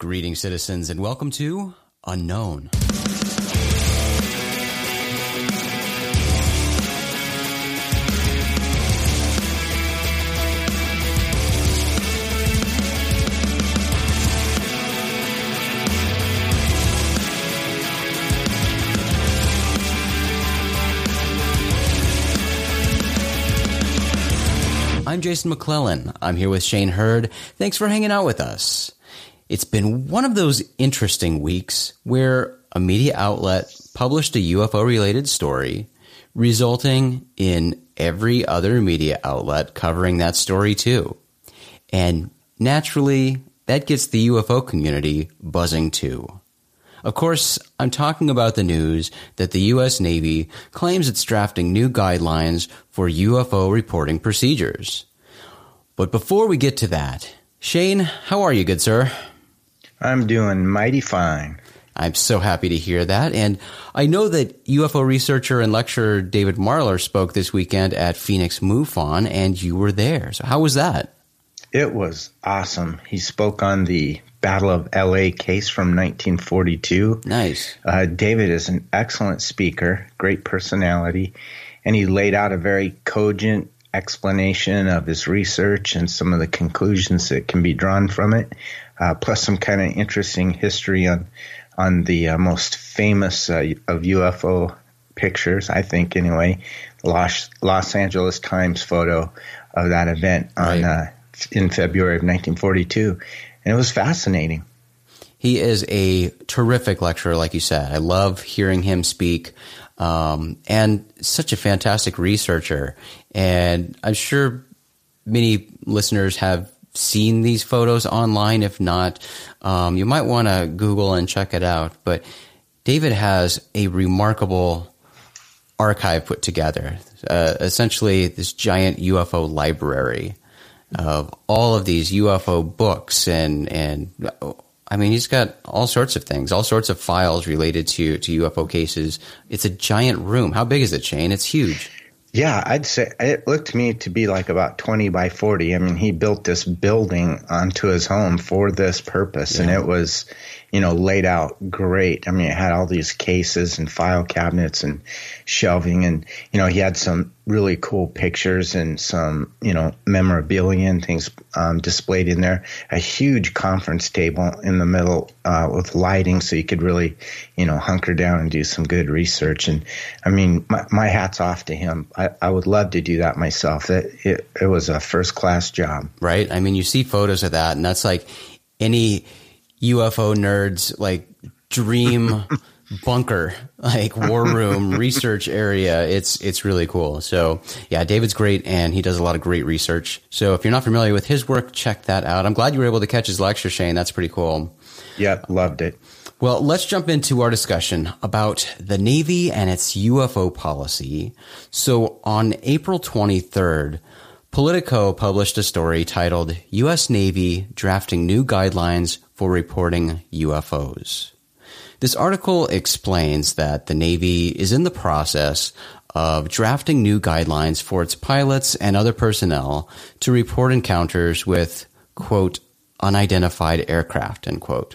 Greetings, citizens, and welcome to Unknown. I'm Jason McClellan. I'm here with Shane Hurd. Thanks for hanging out with us. It's been one of those interesting weeks where a media outlet published a UFO related story, resulting in every other media outlet covering that story too. And naturally, that gets the UFO community buzzing too. Of course, I'm talking about the news that the U.S. Navy claims it's drafting new guidelines for UFO reporting procedures. But before we get to that, Shane, how are you, good sir? I'm doing mighty fine. I'm so happy to hear that. And I know that UFO researcher and lecturer David Marler spoke this weekend at Phoenix MUFON, and you were there. So, how was that? It was awesome. He spoke on the Battle of LA case from 1942. Nice. Uh, David is an excellent speaker, great personality, and he laid out a very cogent explanation of his research and some of the conclusions that can be drawn from it, uh, plus some kind of interesting history on on the uh, most famous uh, of UFO pictures, I think anyway, Los, Los Angeles Times photo of that event on right. Uh, in February of 1942 and it was fascinating. He is a terrific lecturer, like you said. I love hearing him speak, um, and such a fantastic researcher. And I'm sure many listeners have seen these photos online. If not, um, you might want to Google and check it out. But David has a remarkable archive put together. Uh, essentially, this giant UFO library of all of these UFO books and and I mean he's got all sorts of things, all sorts of files related to to UFO cases. It's a giant room. How big is it, Shane? It's huge. Yeah, I'd say it looked to me to be like about 20 by 40. I mean, he built this building onto his home for this purpose, yeah. and it was you know, laid out great. I mean, it had all these cases and file cabinets and shelving, and you know, he had some really cool pictures and some, you know, memorabilia and things um, displayed in there. A huge conference table in the middle uh, with lighting, so you could really, you know, hunker down and do some good research. And I mean, my, my hat's off to him. I, I would love to do that myself. It, it, it was a first class job. Right. I mean, you see photos of that, and that's like any UFO nerds like dream bunker, like war room research area. It's it's really cool. So yeah, David's great and he does a lot of great research. So if you're not familiar with his work, check that out. I'm glad you were able to catch his lecture, Shane. That's pretty cool. Yeah, loved it. Well, let's jump into our discussion about the Navy and its UFO policy. So on April 23rd, Politico published a story titled U.S. Navy Drafting New Guidelines for Reporting UFOs. This article explains that the Navy is in the process of drafting new guidelines for its pilots and other personnel to report encounters with, quote, unidentified aircraft, end quote.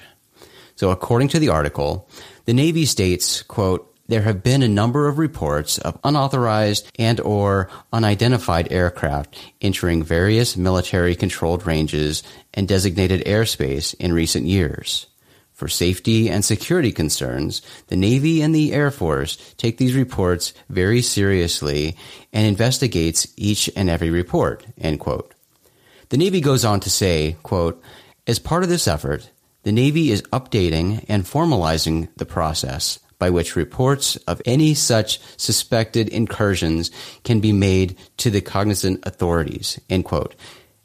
So according to the article, the Navy states, quote, there have been a number of reports of unauthorized and or unidentified aircraft entering various military controlled ranges and designated airspace in recent years. For safety and security concerns, the Navy and the Air Force take these reports very seriously and investigates each and every report, end quote. The Navy goes on to say, quote, as part of this effort, the Navy is updating and formalizing the process by which reports of any such suspected incursions can be made to the cognizant authorities, end quote.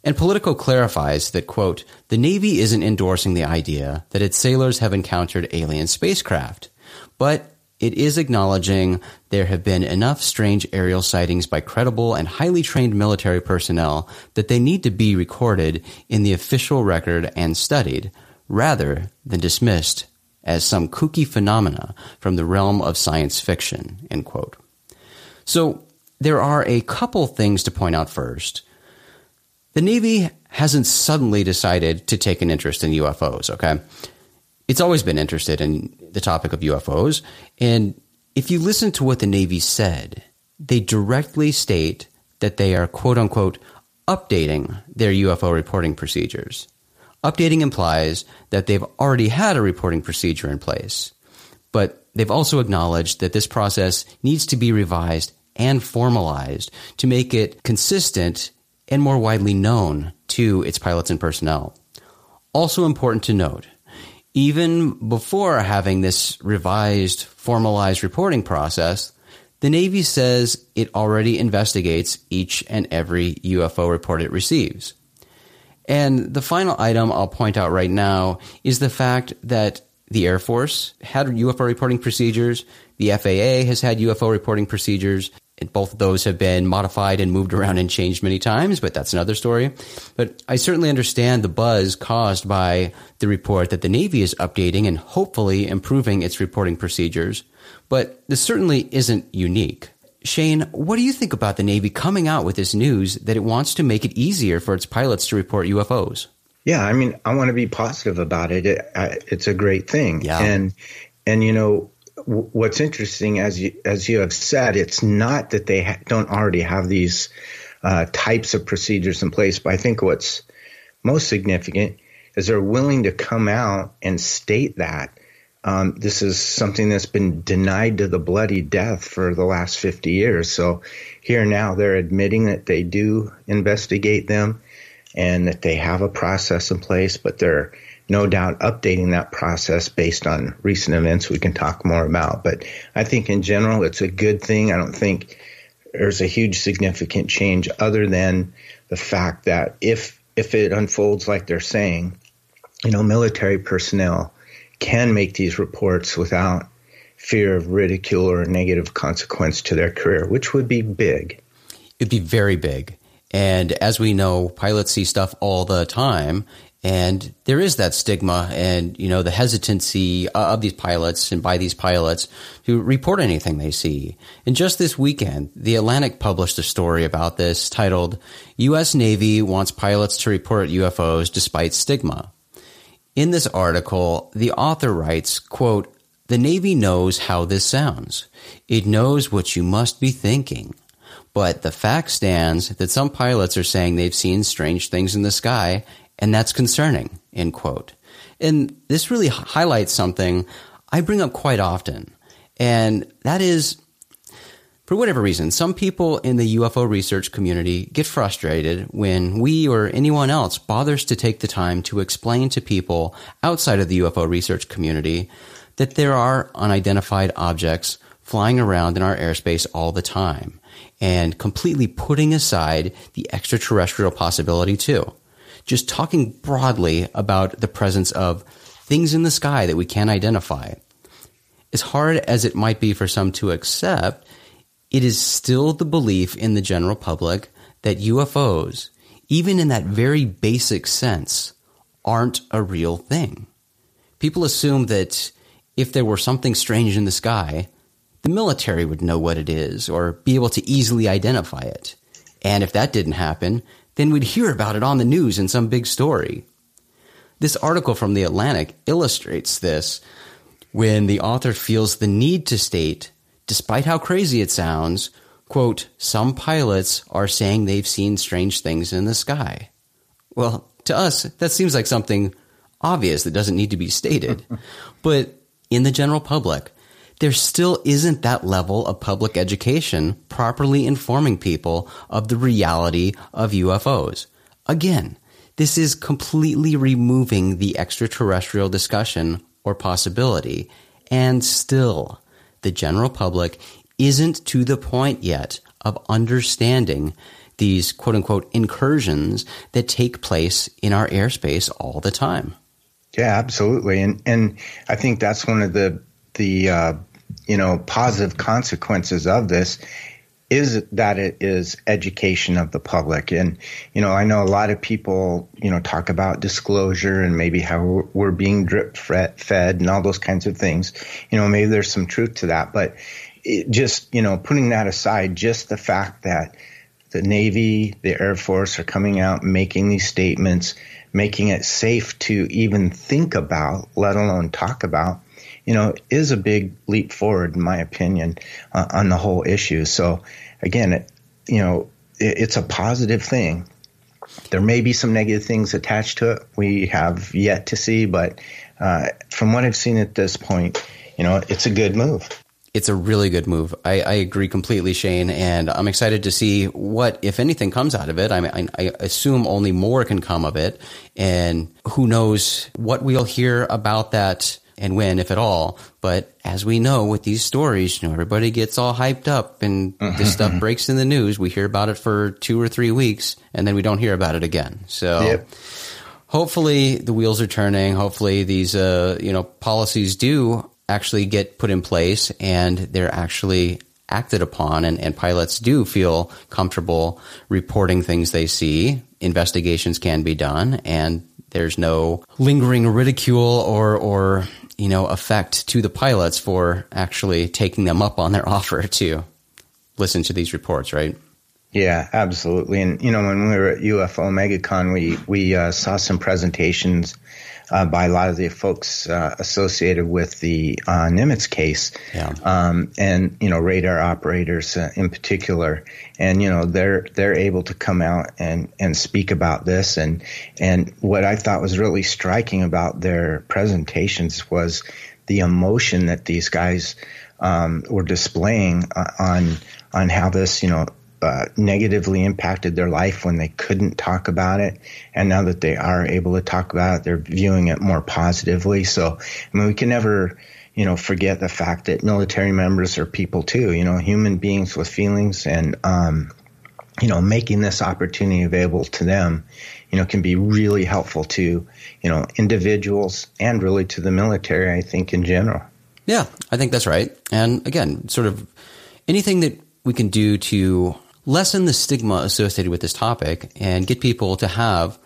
And Politico clarifies that, quote, the Navy isn't endorsing the idea that its sailors have encountered alien spacecraft, but it is acknowledging there have been enough strange aerial sightings by credible and highly trained military personnel that they need to be recorded in the official record and studied, rather than dismissed as some kooky phenomena from the realm of science fiction, end quote. So there are a couple things to point out first. The Navy hasn't suddenly decided to take an interest in UFOs, okay? It's always been interested in the topic of UFOs. And if you listen to what the Navy said, they directly state that they are quote unquote updating their UFO reporting procedures. Updating implies that they've already had a reporting procedure in place, but they've also acknowledged that this process needs to be revised and formalized to make it consistent and more widely known to its pilots and personnel. Also important to note, even before having this revised, formalized reporting process, the Navy says it already investigates each and every UFO report it receives. And the final item I'll point out right now is the fact that the Air Force had UFO reporting procedures, the FAA has had UFO reporting procedures, and both of those have been modified and moved around and changed many times, but that's another story. But I certainly understand the buzz caused by the report that the Navy is updating and hopefully improving its reporting procedures. But this certainly isn't unique. Shane, what do you think about the Navy coming out with this news that it wants to make it easier for its pilots to report UFOs? Yeah, I mean, I want to be positive about it. it I, it's a great thing, yeah. and and you know what's interesting, as you as you have said, it's not that they ha- don't already have these uh, types of procedures in place, but I think what's most significant is they're willing to come out and state that um, this is something that's been denied to the bloody death for the last 50 years. So here now they're admitting that they do investigate them and that they have a process in place, but they're no doubt updating that process based on recent events we can talk more about. But I think in general, it's a good thing. I don't think there's a huge significant change other than the fact that if, if it unfolds like they're saying, you know, military personnel can make these reports without fear of ridicule or negative consequence to their career, which would be big. It'd be very big. And as we know, pilots see stuff all the time. And there is that stigma and, you know, the hesitancy of these pilots and by these pilots to report anything they see. And just this weekend, The Atlantic published a story about this titled, U.S. Navy wants pilots to report UFOs despite stigma. In this article, the author writes, quote, the Navy knows how this sounds. It knows what you must be thinking. But the fact stands that some pilots are saying they've seen strange things in the sky, and that's concerning, end quote. And this really highlights something I bring up quite often, and that is for whatever reason, some people in the UFO research community get frustrated when we or anyone else bothers to take the time to explain to people outside of the UFO research community that there are unidentified objects flying around in our airspace all the time and completely putting aside the extraterrestrial possibility too. Just talking broadly about the presence of things in the sky that we can't identify. As hard as it might be for some to accept, it is still the belief in the general public that UFOs, even in that very basic sense, aren't a real thing. People assume that if there were something strange in the sky, the military would know what it is or be able to easily identify it. And if that didn't happen, then we'd hear about it on the news in some big story. This article from The Atlantic illustrates this when the author feels the need to state despite how crazy it sounds, quote, some pilots are saying they've seen strange things in the sky. Well, to us, that seems like something obvious that doesn't need to be stated. but in the general public, there still isn't that level of public education properly informing people of the reality of UFOs. Again, this is completely removing the extraterrestrial discussion or possibility, and still, the general public isn't to the point yet of understanding these quote unquote incursions that take place in our airspace all the time. Yeah, absolutely. And and I think that's one of the the uh, you know positive consequences of this is that it is education of the public. And, you know, I know a lot of people, you know, talk about disclosure and maybe how we're being drip fed and all those kinds of things. You know, maybe there's some truth to that, but just, you know, putting that aside, just the fact that the Navy, the Air Force are coming out making these statements, making it safe to even think about, let alone talk about, you know, is a big leap forward, in my opinion, uh, on the whole issue. So, again, it, you know, it, it's a positive thing. There may be some negative things attached to it. We have yet to see, but uh, from what I've seen at this point, you know, it's a good move it's a really good move. I, I, agree completely, Shane, and I'm excited to see what, if anything, comes out of it. I, mean, I, I, assume only more can come of it, and who knows what we'll hear about that and when, if at all. But as we know with these stories, you know, everybody gets all hyped up, and this stuff breaks in the news. We hear about it for two or three weeks, and then we don't hear about it again. So. Yep hopefully the wheels are turning. Hopefully these, uh, you know, policies do actually get put in place and they're actually acted upon and, and pilots do feel comfortable reporting things they see. Investigations can be done and there's no lingering ridicule or, or, you know, effect to the pilots for actually taking them up on their offer to listen to these reports, right? Yeah, absolutely. And you know, when we were at UFO MegaCon, we we uh, saw some presentations uh, by a lot of the folks uh, associated with the uh, Nimitz case, yeah. um, and you know radar operators uh, in particular, and you know they're they're able to come out and and speak about this, and and what I thought was really striking about their presentations was the emotion that these guys um, were displaying uh, on on how this you know uh, negatively impacted their life when they couldn't talk about it. And now that they are able to talk about it, they're viewing it more positively. So, I mean, we can never, you know, forget the fact that military members are people too, you know, human beings with feelings and, um, you know, making this opportunity available to them, you know, can be really helpful to, you know, individuals and really to the military, I think, in general. Yeah, I think that's right. And again, sort of anything that we can do to lessen the stigma associated with this topic and get people to have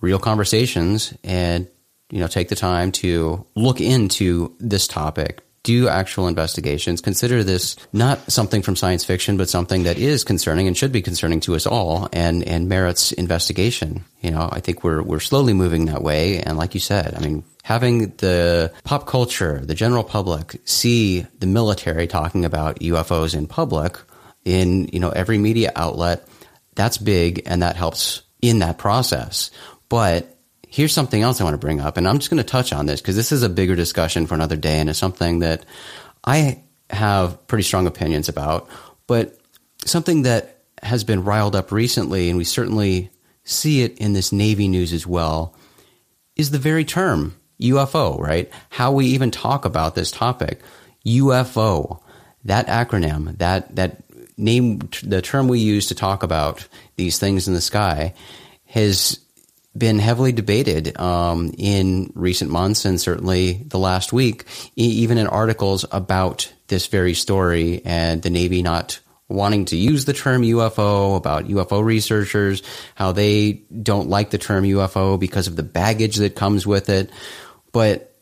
real conversations and you know take the time to look into this topic do actual investigations consider this not something from science fiction but something that is concerning and should be concerning to us all and and merits investigation. You know i think we're we're slowly moving that way. And like you said i mean having the pop culture the general public see the military talking about UFOs in public in you know every media outlet. That's big, and that helps in that process. But here's something else I want to bring up, and I'm just going to touch on this because this is a bigger discussion for another day, and it's something that I have pretty strong opinions about. But something that has been riled up recently, and we certainly see it in this Navy news as well, is the very term UFO, right? How we even talk about this topic. UFO, that acronym, that, that name the term we use to talk about these things in the sky has been heavily debated um, in recent months and certainly the last week, even in articles about this very story and the Navy not wanting to use the term UFO, about UFO researchers, how they don't like the term UFO because of the baggage that comes with it. But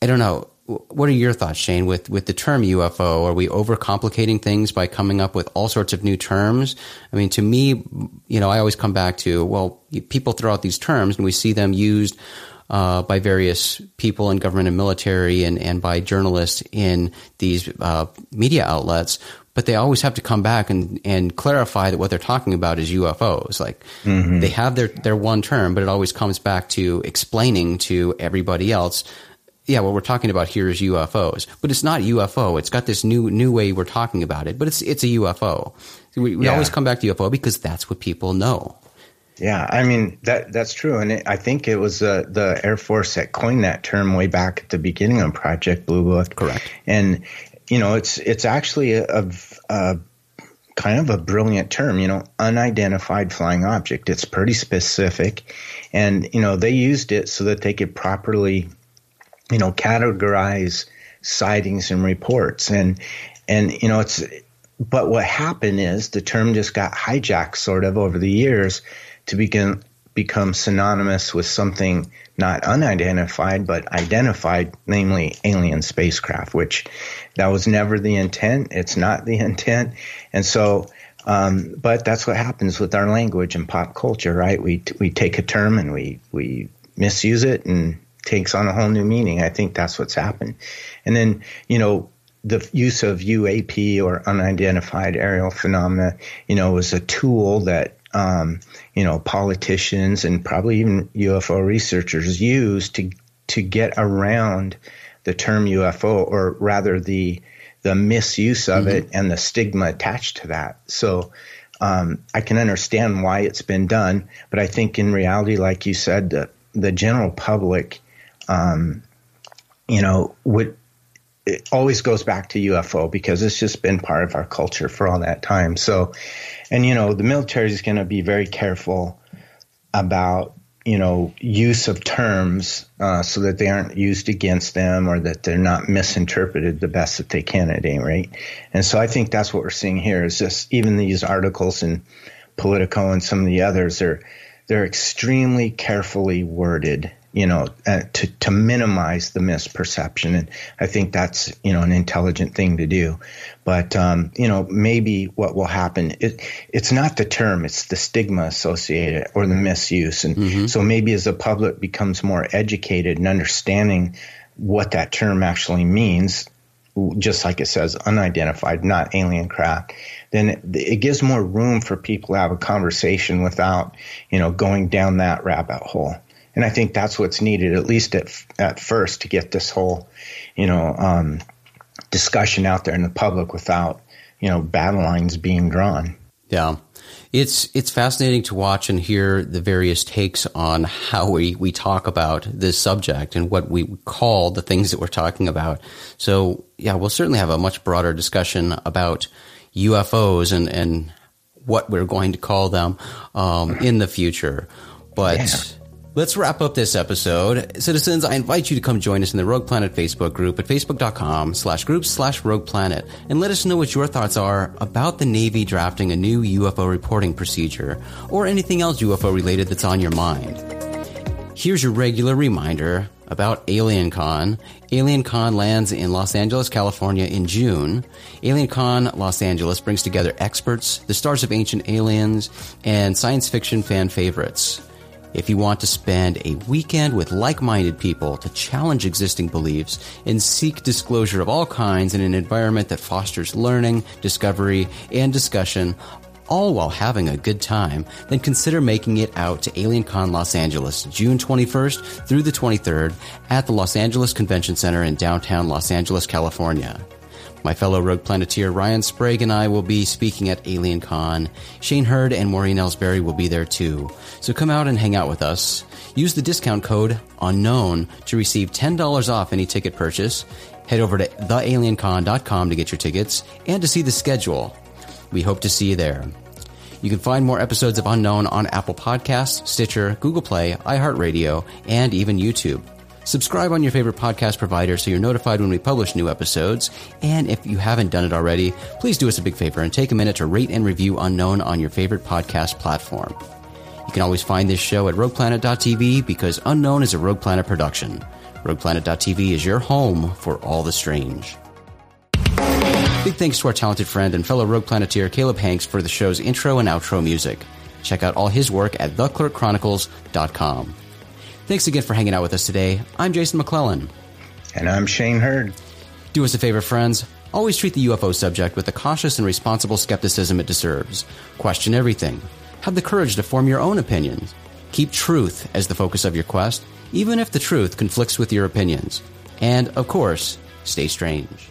I don't know what are your thoughts, Shane, with, with the term UFO? Are we overcomplicating things by coming up with all sorts of new terms? I mean, to me, you know, I always come back to, well, people throw out these terms and we see them used uh, by various people in government and military and, and by journalists in these uh, media outlets. But they always have to come back and, and clarify that what they're talking about is UFOs. Like mm-hmm. they have their, their one term, but it always comes back to explaining to everybody else yeah, what we're talking about here is UFOs, but it's not UFO. It's got this new new way we're talking about it, but it's it's a UFO. We, we yeah. always come back to UFO because that's what people know. Yeah, I mean that that's true, and it, I think it was uh, the Air Force that coined that term way back at the beginning of Project Blue Book. Correct. And you know, it's it's actually a, a, a kind of a brilliant term. You know, unidentified flying object. It's pretty specific, and you know they used it so that they could properly you know, categorize sightings and reports. And, and, you know, it's, but what happened is the term just got hijacked sort of over the years to begin, become synonymous with something not unidentified, but identified, namely alien spacecraft, which that was never the intent. It's not the intent. And so, Um, but that's what happens with our language and pop culture, right? We we take a term and we we misuse it and takes on a whole new meaning. I think that's what's happened. And then you know the use of UAP or unidentified aerial phenomena, you know, was a tool that um, you know politicians and probably even UFO researchers use to to get around the term UFO, or rather the the misuse of mm-hmm. it and the stigma attached to that. So um, I can understand why it's been done, but I think in reality, like you said, the, the general public, um, you know, it always goes back to UFO because it's just been part of our culture for all that time. So, and you know, the military is going to be very careful about you know, use of terms uh, so that they aren't used against them or that they're not misinterpreted the best that they can at any rate. And so I think that's what we're seeing here is just even these articles in Politico and some of the others are they're extremely carefully worded you know, uh, to, to minimize the misperception. And I think that's, you know, an intelligent thing to do. But, um, you know, maybe what will happen, it, it's not the term, it's the stigma associated or the misuse. And mm-hmm. so maybe as the public becomes more educated and understanding what that term actually means, just like it says, unidentified, not alien craft, then it, it, gives more room for people to have a conversation without, you know, going down that rabbit hole. And I think that's what's needed, at least at, at first, to get this whole, you know, um, discussion out there in the public without, you know, battle lines being drawn. Yeah. It's it's fascinating to watch and hear the various takes on how we, we talk about this subject and what we call the things that we're talking about. So yeah, we'll certainly have a much broader discussion about UFOs and, and what we're going to call them um, in the future. But yeah. Let's wrap up this episode. Citizens, I invite you to come join us in the Rogue Planet Facebook group at facebook.com slash groups slash rogue planet and let us know what your thoughts are about the Navy drafting a new UFO reporting procedure or anything else UFO related that's on your mind. Here's your regular reminder about AlienCon. AlienCon lands in Los Angeles, California in June. AlienCon Los Angeles brings together experts, the stars of ancient aliens, and science fiction fan favorites. If you want to spend a weekend with like minded people to challenge existing beliefs and seek disclosure of all kinds in an environment that fosters learning, discovery, and discussion, all while having a good time, then consider making it out to AlienCon Los Angeles, June 21st through the 23rd at the Los Angeles Convention Center in downtown Los Angeles, California. My fellow Rogue Planeteer Ryan Sprague and I will be speaking at Alien Con. Shane Hurd and Maureen Elsberry will be there too. So come out and hang out with us. Use the discount code UNKNOWN to receive $10 off any ticket purchase. Head over to thealiencon.com to get your tickets and to see the schedule. We hope to see you there. You can find more episodes of Unknown on Apple Podcasts, Stitcher, Google Play, iHeartRadio, and even YouTube. Subscribe on your favorite podcast provider so you're notified when we publish new episodes. And if you haven't done it already, please do us a big favor and take a minute to rate and review Unknown on your favorite podcast platform. You can always find this show at rogueplanet.tv because Unknown is a Rogue Planet production. RoguePlanet.tv is your home for all the strange. Big thanks to our talented friend and fellow Rogue Planeteer Caleb Hanks for the show's intro and outro music. Check out all his work at theclerkchronicles.com. Thanks again for hanging out with us today. I'm Jason McClellan. And I'm Shane Hurd. Do us a favor, friends. Always treat the UFO subject with the cautious and responsible skepticism it deserves. Question everything. Have the courage to form your own opinions. Keep truth as the focus of your quest, even if the truth conflicts with your opinions. And, of course, stay strange.